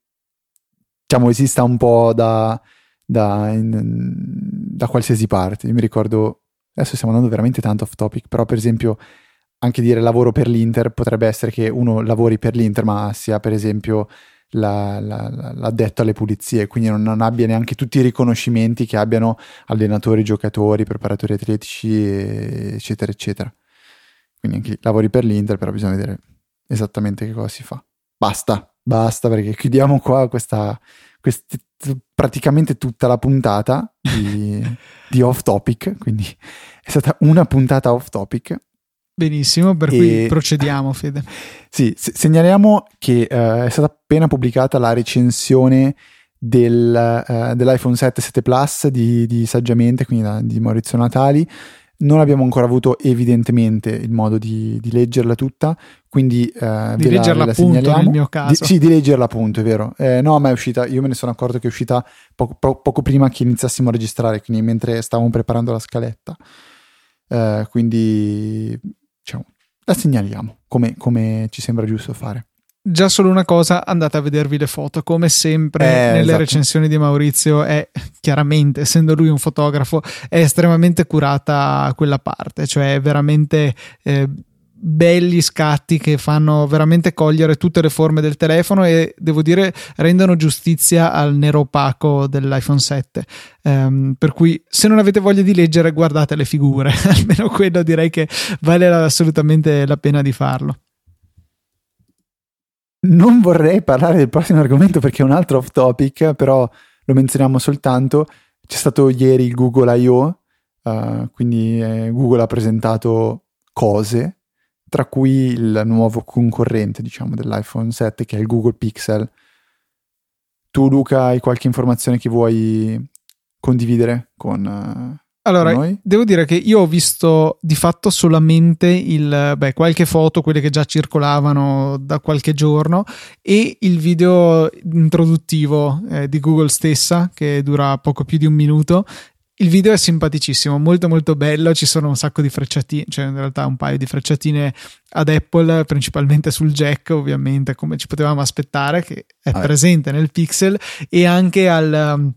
[SPEAKER 2] diciamo, esista un po' da, da, in, da qualsiasi parte. Io mi ricordo, adesso stiamo andando veramente tanto off topic, però per esempio anche dire lavoro per l'Inter potrebbe essere che uno lavori per l'Inter ma sia per esempio la, la, l'addetto alle pulizie, quindi non, non, abbia neanche tutti i riconoscimenti che abbiano allenatori, giocatori, preparatori atletici, eccetera, eccetera. Quindi anche lavori per l'Inter, però bisogna vedere esattamente che cosa si fa. Basta, basta perché chiudiamo qua questa, questi, praticamente tutta la puntata di, di off topic, quindi è stata una puntata off topic
[SPEAKER 1] Benissimo, per e... cui procediamo, Fede.
[SPEAKER 2] sì, se- segnaliamo che uh, è stata appena pubblicata la recensione del, uh, dell'iPhone 7 7 Plus di, di Saggiamente, quindi da, di Maurizio Natali. Non abbiamo ancora avuto evidentemente il modo di, di leggerla tutta, quindi uh,
[SPEAKER 1] di leggerla la, appunto nel mio caso.
[SPEAKER 2] Di, sì, di leggerla appunto, è vero. Eh, no, ma è uscita, io me ne sono accorto che è uscita poco, po- poco prima che iniziassimo a registrare, quindi mentre stavamo preparando la scaletta. Uh, quindi diciamo, la segnaliamo come, come ci sembra giusto fare
[SPEAKER 1] già solo una cosa, andate a vedervi le foto. Come sempre eh, nelle esatto. recensioni di Maurizio, è chiaramente, essendo lui un fotografo, è estremamente curata quella parte, cioè veramente. Eh, belli scatti che fanno veramente cogliere tutte le forme del telefono e devo dire rendono giustizia al nero opaco dell'iPhone 7 um, ehm, per cui se non avete voglia di leggere guardate le figure. Almeno quello direi che vale assolutamente la pena di farlo.
[SPEAKER 2] Non vorrei parlare del prossimo argomento perché è un altro off topic però lo menzioniamo soltanto. C'è stato ieri il Google I.O. Uh, quindi eh, Google ha presentato cose tra cui il nuovo concorrente, diciamo, dell'iPhone 7 che è il Google Pixel. Tu Luca hai qualche informazione che vuoi condividere con, uh,
[SPEAKER 1] allora, con devo dire che io ho visto di fatto solamente il, beh, qualche foto, quelle che già circolavano da qualche giorno, e il video introduttivo eh, di Google stessa, che dura poco più di un minuto, il video è simpaticissimo, molto molto bello, ci sono un sacco di frecciatine, cioè in realtà un paio di frecciatine ad Apple, principalmente sul jack ovviamente, come ci potevamo aspettare, che è ah, presente nel Pixel, e anche al... Um,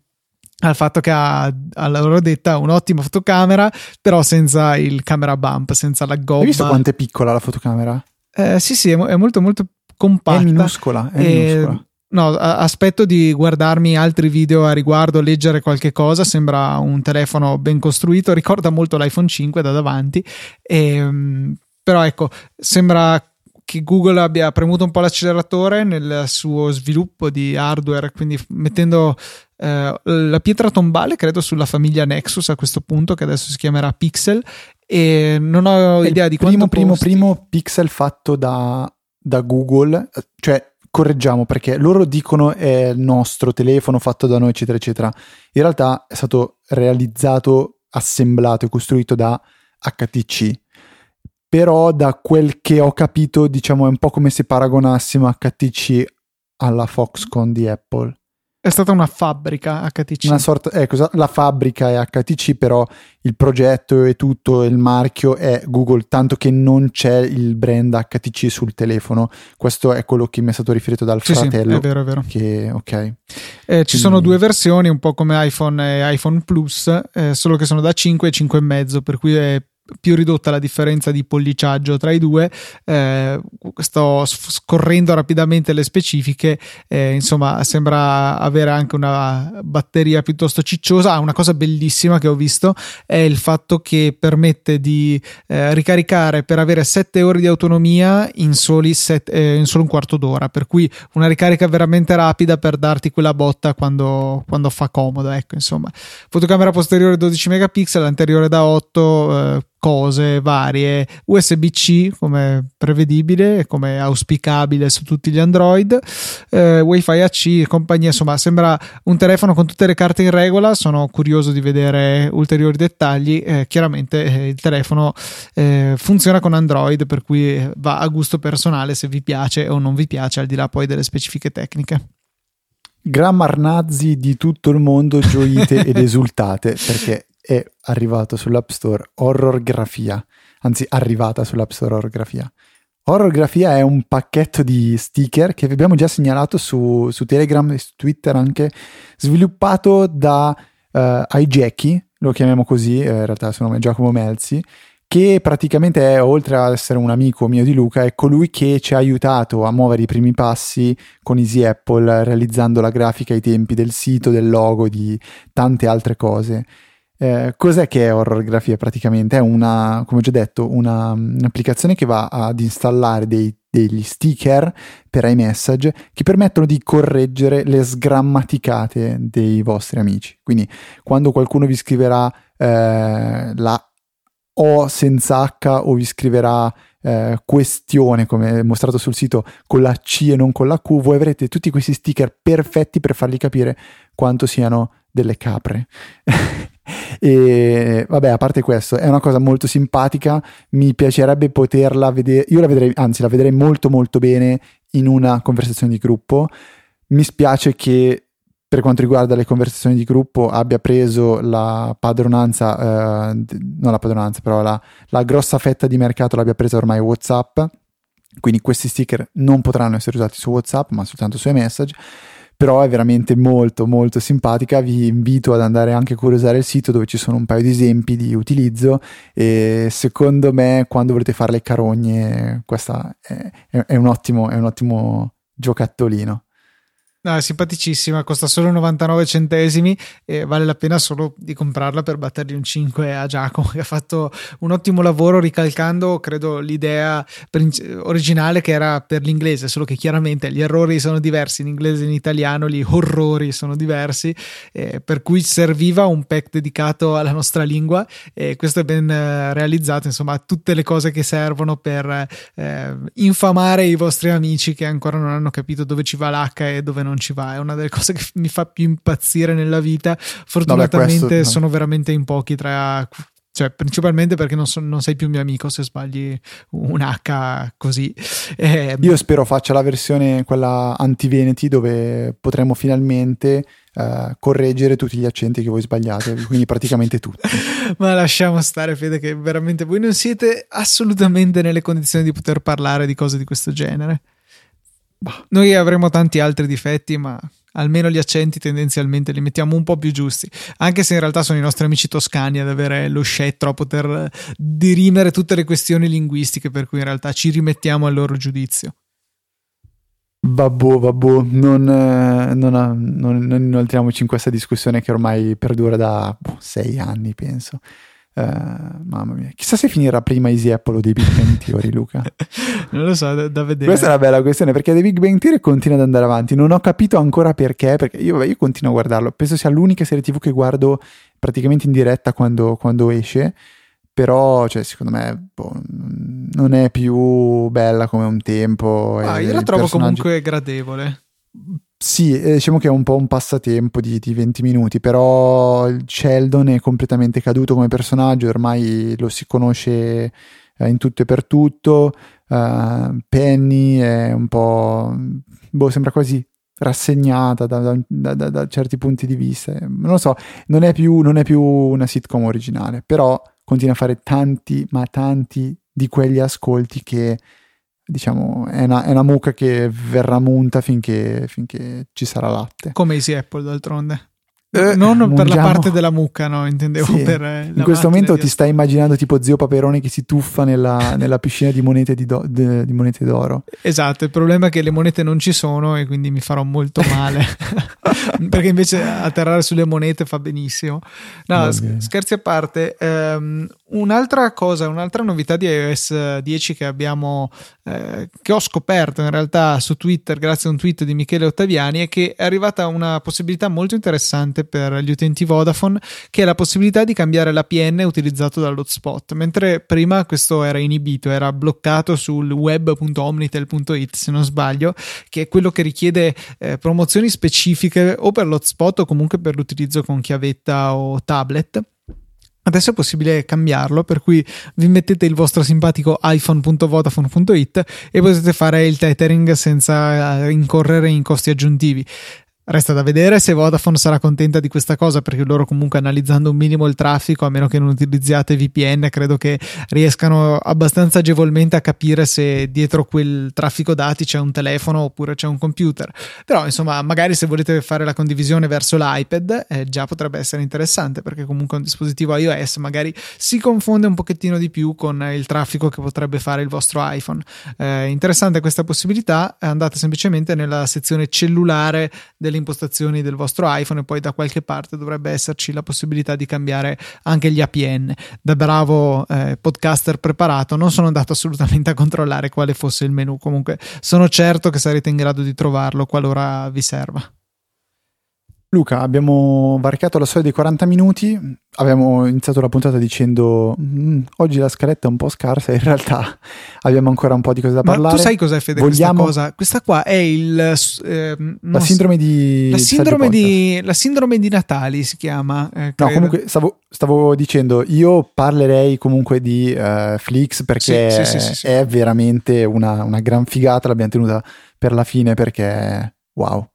[SPEAKER 1] al fatto che ha, alla loro detta un'ottima fotocamera, però senza il camera bump, senza la gobba.
[SPEAKER 2] Hai visto quanto è piccola la fotocamera?
[SPEAKER 1] Eh, sì, sì, è molto molto compatta.
[SPEAKER 2] È minuscola, è e... minuscola.
[SPEAKER 1] No, aspetto di guardarmi altri video a riguardo, leggere qualche cosa. Sembra un telefono ben costruito, ricorda molto l'iPhone 5 da davanti. E, ehm, però ecco, sembra che Google abbia premuto un po' l'acceleratore nel suo sviluppo di hardware, quindi mettendo eh, la pietra tombale, credo, sulla famiglia Nexus a questo punto, che adesso si chiamerà Pixel. E non ho idea di
[SPEAKER 2] primo,
[SPEAKER 1] quanto
[SPEAKER 2] primo,
[SPEAKER 1] costi.
[SPEAKER 2] primo Pixel fatto da, da Google, cioè correggiamo perché loro dicono è il nostro telefono fatto da noi, eccetera, eccetera. In realtà è stato realizzato, assemblato e costruito da HTC però da quel che ho capito diciamo è un po' come se paragonassimo HTC alla Foxconn di Apple.
[SPEAKER 1] È stata una fabbrica HTC.
[SPEAKER 2] Una sorta, ecco, la fabbrica è HTC, però il progetto e tutto, il marchio è Google, tanto che non c'è il brand HTC sul telefono. Questo è quello che mi è stato riferito dal
[SPEAKER 1] sì,
[SPEAKER 2] fratello.
[SPEAKER 1] Sì, è vero, è vero.
[SPEAKER 2] Che, ok.
[SPEAKER 1] Eh, Quindi... Ci sono due versioni, un po' come iPhone e iPhone Plus, eh, solo che sono da 5 e 5,5, per cui è più ridotta la differenza di polliciaggio tra i due. Eh, sto scorrendo rapidamente le specifiche, eh, insomma, sembra avere anche una batteria piuttosto cicciosa. Ah, una cosa bellissima che ho visto è il fatto che permette di eh, ricaricare per avere 7 ore di autonomia in, set, eh, in solo un quarto d'ora, per cui una ricarica veramente rapida per darti quella botta quando, quando fa comodo. Ecco, insomma, fotocamera posteriore 12 megapixel, anteriore da 8 cose varie. USB-C come prevedibile come auspicabile su tutti gli Android. Eh, Wi-Fi AC e compagnia insomma sembra un telefono con tutte le carte in regola. Sono curioso di vedere ulteriori dettagli. Eh, chiaramente eh, il telefono eh, funziona con Android per cui va a gusto personale se vi piace o non vi piace al di là poi delle specifiche tecniche.
[SPEAKER 2] Grammar nazi di tutto il mondo gioite ed esultate perché è arrivato sull'App Store Horrorgrafia, anzi arrivata sull'App Store Horrorgrafia. Horrorgrafia è un pacchetto di sticker che vi abbiamo già segnalato su, su Telegram e su Twitter anche, sviluppato da uh, iJackie, lo chiamiamo così, eh, in realtà il suo nome è Giacomo Melzi, che praticamente è, oltre ad essere un amico mio di Luca, è colui che ci ha aiutato a muovere i primi passi con Easy Apple, realizzando la grafica ai tempi del sito, del logo, di tante altre cose. Eh, cos'è che è Horrorgrafia praticamente? È una, come ho già detto, una, un'applicazione che va ad installare dei, degli sticker per iMessage che permettono di correggere le sgrammaticate dei vostri amici. Quindi quando qualcuno vi scriverà eh, la O senza H o vi scriverà eh, questione come mostrato sul sito con la C e non con la Q, voi avrete tutti questi sticker perfetti per fargli capire quanto siano delle capre. e vabbè, a parte questo, è una cosa molto simpatica. Mi piacerebbe poterla vedere. Io la vedrei, anzi, la vedrei molto, molto bene in una conversazione di gruppo. Mi spiace che per quanto riguarda le conversazioni di gruppo abbia preso la padronanza, eh, non la padronanza, però la, la grossa fetta di mercato l'abbia presa ormai WhatsApp. Quindi questi sticker non potranno essere usati su WhatsApp, ma soltanto su iMessage però è veramente molto molto simpatica. Vi invito ad andare anche a curiosare il sito dove ci sono un paio di esempi di utilizzo e secondo me quando volete fare le carogne questa è, è, un, ottimo, è un ottimo giocattolino
[SPEAKER 1] No, è simpaticissima, costa solo 99 centesimi e vale la pena solo di comprarla per battergli un 5 a Giacomo che ha fatto un ottimo lavoro ricalcando, credo, l'idea originale che era per l'inglese, solo che chiaramente gli errori sono diversi in inglese e in italiano, gli orrori sono diversi, eh, per cui serviva un pack dedicato alla nostra lingua e questo è ben eh, realizzato, insomma, tutte le cose che servono per eh, infamare i vostri amici che ancora non hanno capito dove ci va l'H e dove non non ci va, è una delle cose che mi fa più impazzire nella vita. Fortunatamente Vabbè, questo, sono veramente in pochi tra cioè principalmente perché non, so, non, sei più mio amico se sbagli un H così.
[SPEAKER 2] Eh, Io spero faccia la versione quella anti-Veneti dove potremo finalmente uh, correggere tutti gli accenti che voi sbagliate, quindi praticamente tutti.
[SPEAKER 1] Ma lasciamo stare Fede che veramente voi non siete assolutamente nelle condizioni di poter parlare di cose di questo genere. Bah, noi avremo tanti altri difetti, ma almeno gli accenti tendenzialmente li mettiamo un po' più giusti, anche se in realtà sono i nostri amici toscani ad avere lo scettro a poter dirimere tutte le questioni linguistiche, per cui in realtà ci rimettiamo al loro giudizio.
[SPEAKER 2] Vabbò, vabbò, non, eh, non, non, non inoltriamoci in questa discussione che ormai perdura da boh, sei anni, penso. Uh, mamma mia, chissà se finirà prima Easy Apple o dei Big Bang Theory, Luca.
[SPEAKER 1] non lo so, da, da, vedere.
[SPEAKER 2] Questa è una bella questione perché The Big Bang Theory continua ad andare avanti. Non ho capito ancora perché, perché io, io continuo a guardarlo. Penso sia l'unica serie TV che guardo praticamente in diretta quando, quando esce. Però, cioè, secondo me, boh, non è più bella come un tempo.
[SPEAKER 1] Ah, io la trovo personaggi... comunque gradevole
[SPEAKER 2] sì, eh, diciamo che è un po' un passatempo di, di 20 minuti, però Sheldon è completamente caduto come personaggio, ormai lo si conosce eh, in tutto e per tutto. Uh, Penny è un po'. boh, sembra quasi rassegnata da, da, da, da, certi punti di vista. Non lo so, non è, più, non è più una sitcom originale, però continua a fare tanti, ma tanti di quegli ascolti che diciamo, è una, è una, mucca che verrà munta finché, finché ci sarà latte.
[SPEAKER 1] Come Easy Apple d'altronde. Eh, non mungiamo. per la parte della mucca, no, intendevo sì. per
[SPEAKER 2] eh, In questo momento ti stai immaginando tipo zio Paperone che si tuffa nella, nella piscina di monete, di, do, de, di monete, d'oro.
[SPEAKER 1] Esatto, il problema è che le monete non ci sono e quindi mi farò molto male. Perché invece atterrare sulle monete fa benissimo. No, scherzi a parte, um, Un'altra cosa, un'altra novità di iOS 10 che abbiamo, eh, che ho scoperto in realtà su Twitter grazie a un tweet di Michele Ottaviani è che è arrivata una possibilità molto interessante per gli utenti Vodafone che è la possibilità di cambiare l'APN utilizzato dall'hotspot. Mentre prima questo era inibito, era bloccato sul web.omnitel.it se non sbaglio che è quello che richiede eh, promozioni specifiche o per l'hotspot o comunque per l'utilizzo con chiavetta o tablet Adesso è possibile cambiarlo, per cui vi mettete il vostro simpatico iphone.vodafone.it e potete fare il tethering senza eh, incorrere in costi aggiuntivi. Resta da vedere se Vodafone sarà contenta di questa cosa perché loro comunque analizzando un minimo il traffico, a meno che non utilizziate VPN, credo che riescano abbastanza agevolmente a capire se dietro quel traffico dati c'è un telefono oppure c'è un computer. Però insomma, magari se volete fare la condivisione verso l'iPad, eh, già potrebbe essere interessante perché comunque un dispositivo iOS magari si confonde un pochettino di più con il traffico che potrebbe fare il vostro iPhone. Eh, interessante questa possibilità, andate semplicemente nella sezione cellulare delle impostazioni del vostro iPhone e poi da qualche parte dovrebbe esserci la possibilità di cambiare anche gli APN. Da bravo eh, podcaster preparato non sono andato assolutamente a controllare quale fosse il menu, comunque sono certo che sarete in grado di trovarlo qualora vi serva.
[SPEAKER 2] Luca, abbiamo varcato la soglia dei 40 minuti, abbiamo iniziato la puntata dicendo mm, oggi la scaletta è un po' scarsa, in realtà abbiamo ancora un po' di cose da parlare. Ma
[SPEAKER 1] tu sai cos'è Fede Vogliamo... questa cosa? Questa qua è il...
[SPEAKER 2] Eh, la sindrome di...
[SPEAKER 1] La sindrome di, la sindrome di Natali si chiama.
[SPEAKER 2] Eh, no, comunque stavo, stavo, dicendo, io parlerei comunque di uh, Flix perché sì, sì, sì, è veramente una, una gran figata, l'abbiamo tenuta per la fine perché wow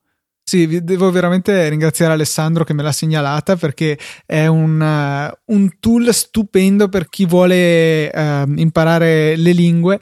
[SPEAKER 1] sì, devo veramente ringraziare Alessandro che me l'ha segnalata perché è un, uh, un tool stupendo per chi vuole uh, imparare le lingue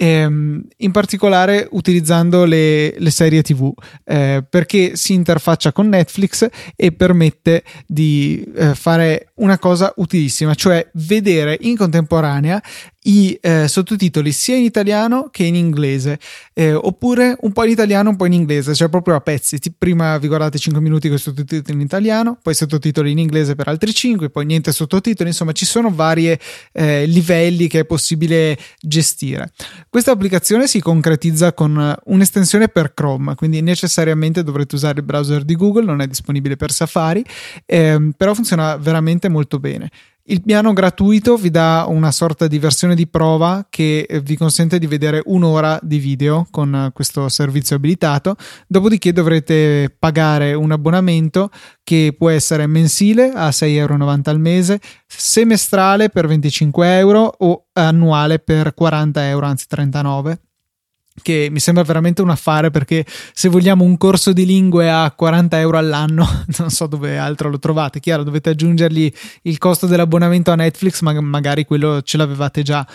[SPEAKER 1] ehm, in particolare utilizzando le, le serie tv eh, perché si interfaccia con Netflix e permette di eh, fare una cosa utilissima cioè vedere in contemporanea i eh, sottotitoli sia in italiano che in inglese, eh, oppure un po' in italiano, un po' in inglese, cioè proprio a pezzi. Prima vi guardate 5 minuti con i sottotitoli in italiano, poi sottotitoli in inglese per altri 5, poi niente sottotitoli, insomma ci sono vari eh, livelli che è possibile gestire. Questa applicazione si concretizza con un'estensione per Chrome, quindi necessariamente dovrete usare il browser di Google, non è disponibile per Safari, ehm, però funziona veramente molto bene. Il piano gratuito vi dà una sorta di versione di prova che eh, vi consente di vedere un'ora di video con eh, questo servizio abilitato, dopodiché dovrete pagare un abbonamento che può essere mensile a 6,90 euro al mese, semestrale per 25 euro o annuale per 40 euro, anzi 39 che mi sembra veramente un affare perché se vogliamo un corso di lingue a 40 euro all'anno, non so dove altro lo trovate. Chiaro, dovete aggiungergli il costo dell'abbonamento a Netflix, ma magari quello ce l'avevate già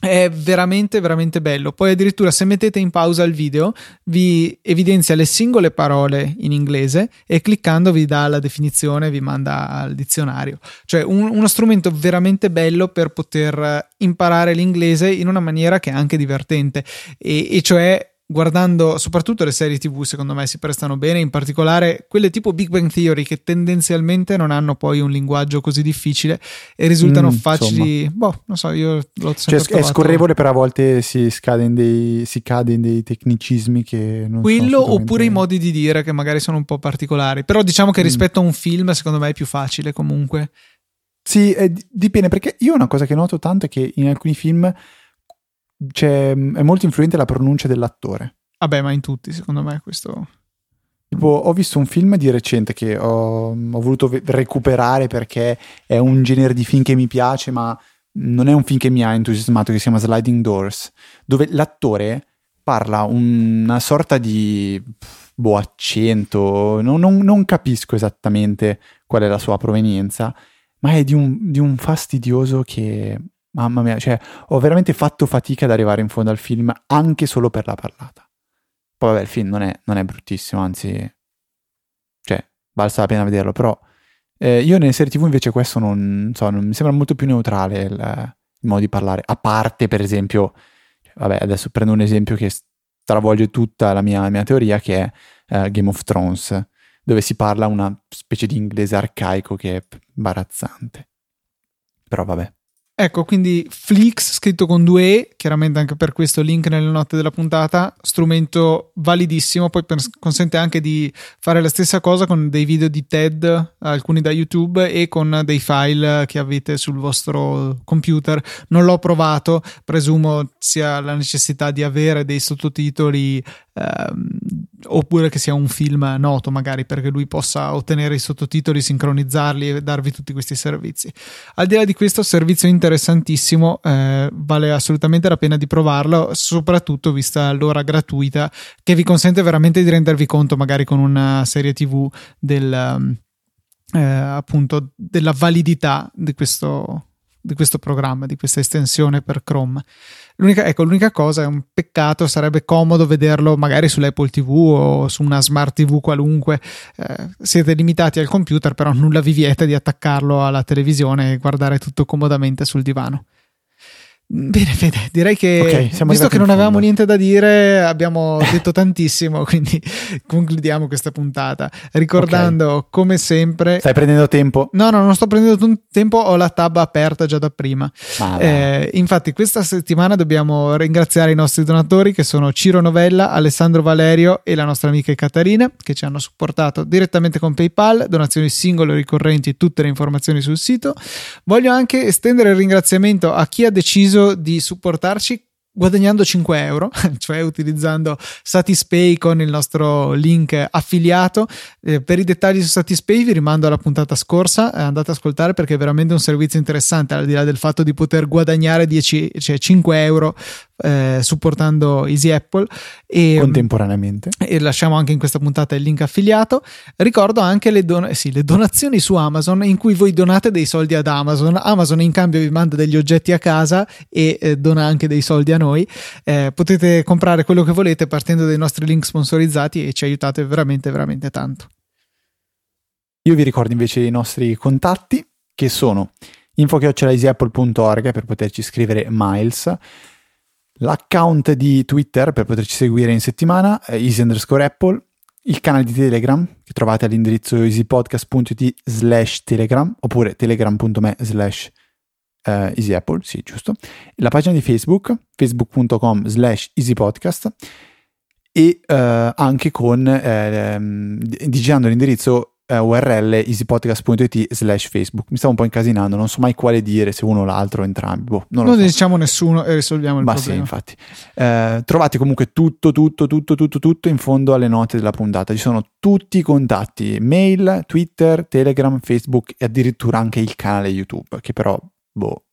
[SPEAKER 1] è veramente veramente bello. Poi addirittura se mettete in pausa il video vi evidenzia le singole parole in inglese e cliccando vi dà la definizione vi manda al dizionario. Cioè un, uno strumento veramente bello per poter imparare l'inglese in una maniera che è anche divertente. E, e cioè guardando soprattutto le serie TV, secondo me si prestano bene, in particolare quelle tipo Big Bang Theory che tendenzialmente non hanno poi un linguaggio così difficile e risultano
[SPEAKER 2] Mm,
[SPEAKER 1] facili.
[SPEAKER 2] insomma.
[SPEAKER 1] Boh, non so, io l'ho sempre
[SPEAKER 2] Cioè, è scorrevole, però a volte si, scade in dei, si cade in dei tecnicismi che non
[SPEAKER 1] Quello
[SPEAKER 2] assolutamente-
[SPEAKER 1] oppure i modi di dire che magari sono un po' particolari. Però diciamo che
[SPEAKER 2] Mm.
[SPEAKER 1] rispetto a un film, secondo me è più facile comunque.
[SPEAKER 2] Sì, eh, di- dipende, perché io una cosa che noto tanto è che in alcuni film c'è, è molto influente la pronuncia dell'attore.
[SPEAKER 1] Vabbè, ma in tutti, secondo me, questo.
[SPEAKER 2] Tipo, ho visto un film di recente che ho, ho voluto ve- recuperare perché è un genere di film che mi piace, ma non è un film che mi ha entusiasmato, che si chiama Sliding Doors, dove l'attore parla una sorta di boh, accento, non, non- non capisco esattamente qual è la sua provenienza, ma è di un, di un fastidioso che, mamma mia, cioè ho veramente fatto fatica ad arrivare in fondo al film anche solo per la parlata. Poi vabbè, il film non è, non è bruttissimo, anzi, cioè, valsa la pena vederlo, però eh, io nelle serie tv invece questo non, so, non mi sembra molto più neutrale il, il modo di parlare, a parte per esempio, vabbè, adesso prendo un esempio che stravolge tutta la mia, la mia teoria, che è eh, Game of Thrones, dove si parla una specie di inglese arcaico che è imbarazzante. Però vabbè.
[SPEAKER 1] Ecco, quindi Flix scritto con due E, chiaramente anche per questo link nelle note della puntata, strumento validissimo, poi per- consente anche di fare la stessa cosa con dei video di TED, alcuni da YouTube e con dei file che avete sul vostro computer. Non l'ho provato, presumo sia la necessità di avere dei sottotitoli ehm, oppure che sia un film noto magari perché lui possa ottenere i sottotitoli, sincronizzarli e darvi tutti questi servizi. Al di là di questo, servizio interessantissimo, eh, vale assolutamente la pena di provarlo, soprattutto vista l'ora gratuita che vi consente veramente di rendervi conto, magari con una serie TV, del, um, eh, appunto della validità di questo, di questo programma, di questa estensione per Chrome. L'unica, ecco, l'unica cosa è un peccato, sarebbe comodo vederlo magari sull'Apple TV o su una smart TV qualunque. Eh, siete limitati al computer, però nulla vi vieta di attaccarlo alla televisione e guardare tutto comodamente sul divano. Bene, Fede, direi che
[SPEAKER 2] Ok, siamo
[SPEAKER 1] visto che non avevamo niente da dire, abbiamo detto tantissimo, quindi concludiamo questa puntata. Ricordando, come sempre,
[SPEAKER 2] Stai prendendo tempo?
[SPEAKER 1] No, no, non sto prendendo tempo, ho la tab aperta già da prima. Eh, infatti, questa settimana dobbiamo ringraziare i nostri donatori che sono Ciro Novella, Alessandro Valerio e la nostra amica Caterina che ci hanno supportato direttamente con PayPal, donazioni singole o ricorrenti, tutte le informazioni sul sito. Voglio anche estendere il ringraziamento a chi ha deciso di supportarci guadagnando 5 euro, cioè utilizzando Satispay con il nostro link affiliato. Eh, per i dettagli su Satispay vi rimando alla puntata scorsa, eh, andate ad ascoltare perché è veramente un servizio interessante, al di là del fatto di poter guadagnare 10, cioè 5 euro eh, supportando Easy Apple. E,
[SPEAKER 2] Contemporaneamente.
[SPEAKER 1] e lasciamo anche in questa puntata il link affiliato. Ricordo anche le, don- sì, le donazioni su Amazon in cui voi donate dei soldi ad Amazon. Amazon in cambio vi manda degli oggetti a casa e eh, dona anche dei soldi a noi. Eh, potete comprare quello che volete partendo dai nostri link sponsorizzati e ci aiutate veramente, veramente tanto.
[SPEAKER 2] Io vi ricordo invece i nostri contatti che sono info.easyapple.org per poterci scrivere Miles, l'account di Twitter per poterci seguire in settimana, easy underscore apple, il canale di Telegram che trovate all'indirizzo easypodcast.it slash telegram oppure telegram.me slash eh, easyapple, sì giusto, la pagina di Facebook, facebook.com slash easypodcast e eh, anche con eh, ehm, digitando l'indirizzo eh, url easypodcast.it slash facebook mi stavo un po' incasinando non so mai quale dire se uno o l'altro o entrambi boh, non
[SPEAKER 1] Non
[SPEAKER 2] so.
[SPEAKER 1] diciamo nessuno e risolviamo il
[SPEAKER 2] Ma sì,
[SPEAKER 1] problema.
[SPEAKER 2] infatti. Eh, trovate comunque tutto, tutto, tutto, tutto, tutto in fondo alle note della puntata. Ci sono tutti i contatti, mail, Twitter, Telegram, Facebook e addirittura anche il canale YouTube, che però, boh.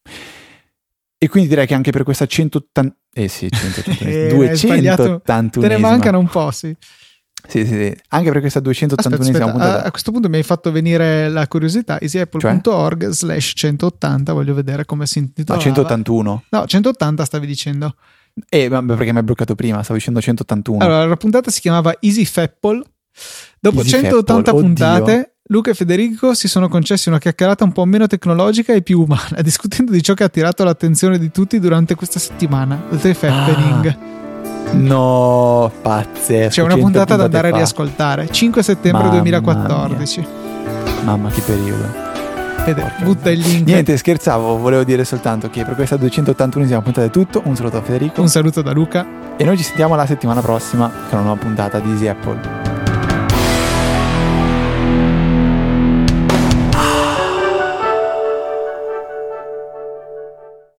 [SPEAKER 2] E quindi direi che anche per questa 180... Eh sì, 180,
[SPEAKER 1] Eh, hai sbagliato.
[SPEAKER 2] 281
[SPEAKER 1] Te ne mancano un po', sì.
[SPEAKER 2] Sì, sì, sì. Anche per questa 281esima
[SPEAKER 1] Aspetta, aspetta,
[SPEAKER 2] puntata.
[SPEAKER 1] a, a questo punto mi hai fatto venire la curiosità. easyapple.org slash 180, voglio vedere come si
[SPEAKER 2] No,
[SPEAKER 1] intitola.
[SPEAKER 2] 181.
[SPEAKER 1] No, 180 stavi dicendo.
[SPEAKER 2] Eh, vabbè, perché mi hai bloccato prima, stavo dicendo 181.
[SPEAKER 1] Allora, la puntata si chiamava Easy Fapple. Dopo
[SPEAKER 2] Easy
[SPEAKER 1] 180
[SPEAKER 2] Fapple,
[SPEAKER 1] puntate,
[SPEAKER 2] oddio.
[SPEAKER 1] Luca e Federico si sono concessi una chiacchierata un po' meno tecnologica e più umana, discutendo di ciò che ha attirato l'attenzione di tutti durante questa settimana, The Fappening.
[SPEAKER 2] No, pazzesco.
[SPEAKER 1] C'è una
[SPEAKER 2] 100
[SPEAKER 1] puntata da andare a
[SPEAKER 2] fa.
[SPEAKER 1] riascoltare. 5 settembre
[SPEAKER 2] Mamma
[SPEAKER 1] 2014.
[SPEAKER 2] Mamma, che periodo.
[SPEAKER 1] Fede, butta il link.
[SPEAKER 2] Niente, scherzavo, volevo dire soltanto che per questa 281esima puntata è tutto. Un saluto a Federico.
[SPEAKER 1] Un saluto da Luca.
[SPEAKER 2] E noi ci sentiamo la settimana prossima con una nuova puntata di Easy Apple.